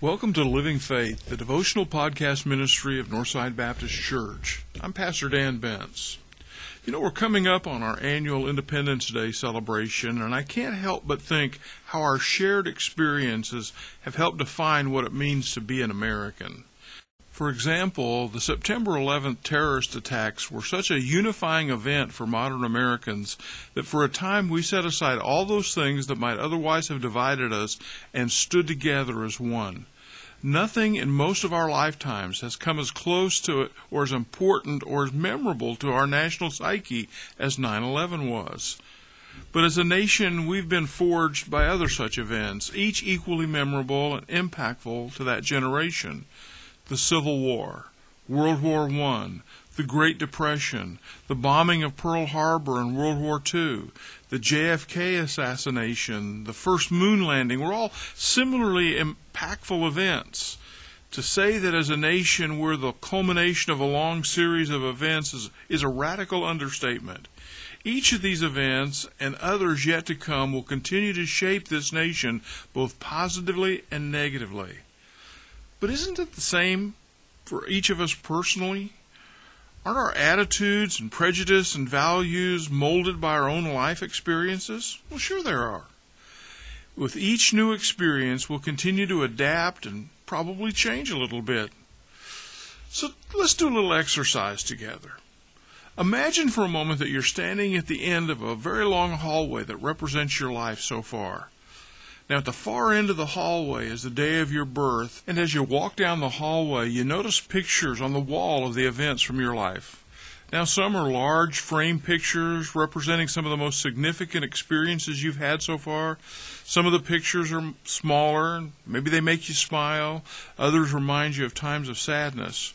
Welcome to Living Faith, the devotional podcast ministry of Northside Baptist Church. I'm Pastor Dan Bentz. You know, we're coming up on our annual Independence Day celebration, and I can't help but think how our shared experiences have helped define what it means to be an American. For example, the September 11th terrorist attacks were such a unifying event for modern Americans that for a time we set aside all those things that might otherwise have divided us and stood together as one. Nothing in most of our lifetimes has come as close to it or as important or as memorable to our national psyche as 9 11 was. But as a nation, we've been forged by other such events, each equally memorable and impactful to that generation the Civil War, World War I, the Great Depression, the bombing of Pearl Harbor in World War II, the JFK assassination, the first moon landing were all similarly impactful events. To say that as a nation we're the culmination of a long series of events is, is a radical understatement. Each of these events and others yet to come will continue to shape this nation both positively and negatively. But isn't it the same for each of us personally? Aren't our attitudes and prejudice and values molded by our own life experiences? Well, sure there are. With each new experience, we'll continue to adapt and probably change a little bit. So let's do a little exercise together. Imagine for a moment that you're standing at the end of a very long hallway that represents your life so far. Now, at the far end of the hallway is the day of your birth, and as you walk down the hallway, you notice pictures on the wall of the events from your life. Now, some are large frame pictures representing some of the most significant experiences you've had so far. Some of the pictures are smaller, maybe they make you smile. Others remind you of times of sadness.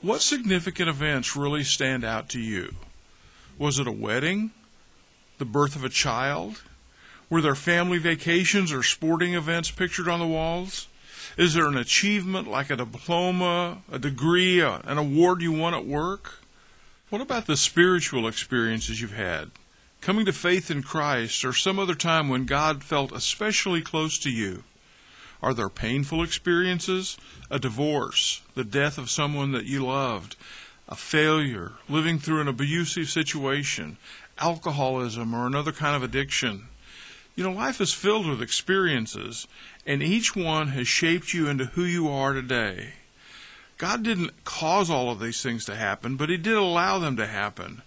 What significant events really stand out to you? Was it a wedding? The birth of a child? Were there family vacations or sporting events pictured on the walls? Is there an achievement like a diploma, a degree, an award you won at work? What about the spiritual experiences you've had? Coming to faith in Christ or some other time when God felt especially close to you? Are there painful experiences? A divorce, the death of someone that you loved, a failure, living through an abusive situation, alcoholism, or another kind of addiction? You know, life is filled with experiences, and each one has shaped you into who you are today. God didn't cause all of these things to happen, but He did allow them to happen.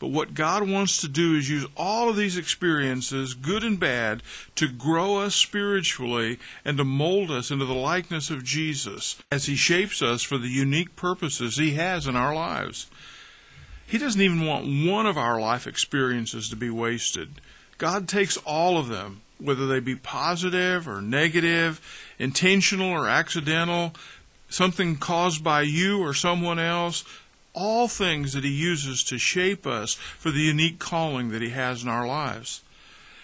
But what God wants to do is use all of these experiences, good and bad, to grow us spiritually and to mold us into the likeness of Jesus as He shapes us for the unique purposes He has in our lives. He doesn't even want one of our life experiences to be wasted. God takes all of them, whether they be positive or negative, intentional or accidental, something caused by you or someone else, all things that He uses to shape us for the unique calling that He has in our lives.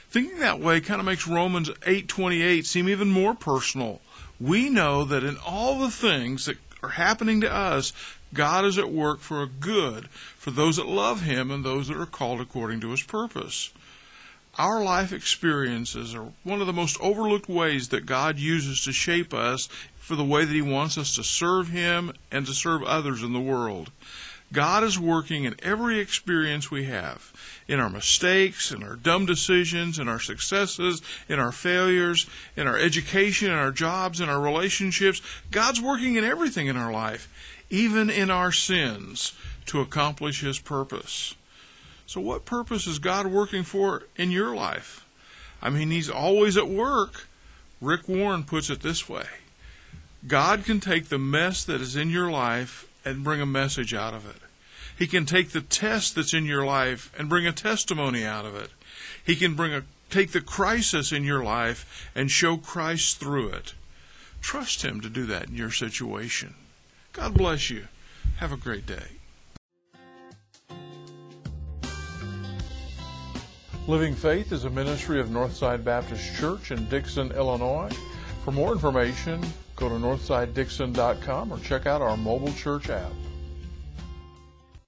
Thinking that way kind of makes Romans 8:28 seem even more personal. We know that in all the things that are happening to us, God is at work for a good for those that love Him and those that are called according to His purpose. Our life experiences are one of the most overlooked ways that God uses to shape us for the way that He wants us to serve Him and to serve others in the world. God is working in every experience we have, in our mistakes, in our dumb decisions, in our successes, in our failures, in our education, in our jobs, in our relationships. God's working in everything in our life, even in our sins, to accomplish His purpose. So, what purpose is God working for in your life? I mean, He's always at work. Rick Warren puts it this way God can take the mess that is in your life and bring a message out of it. He can take the test that's in your life and bring a testimony out of it. He can bring a take the crisis in your life and show Christ through it. Trust him to do that in your situation. God bless you. Have a great day. Living Faith is a ministry of Northside Baptist Church in Dixon, Illinois. For more information, go to northsidedixon.com or check out our mobile church app.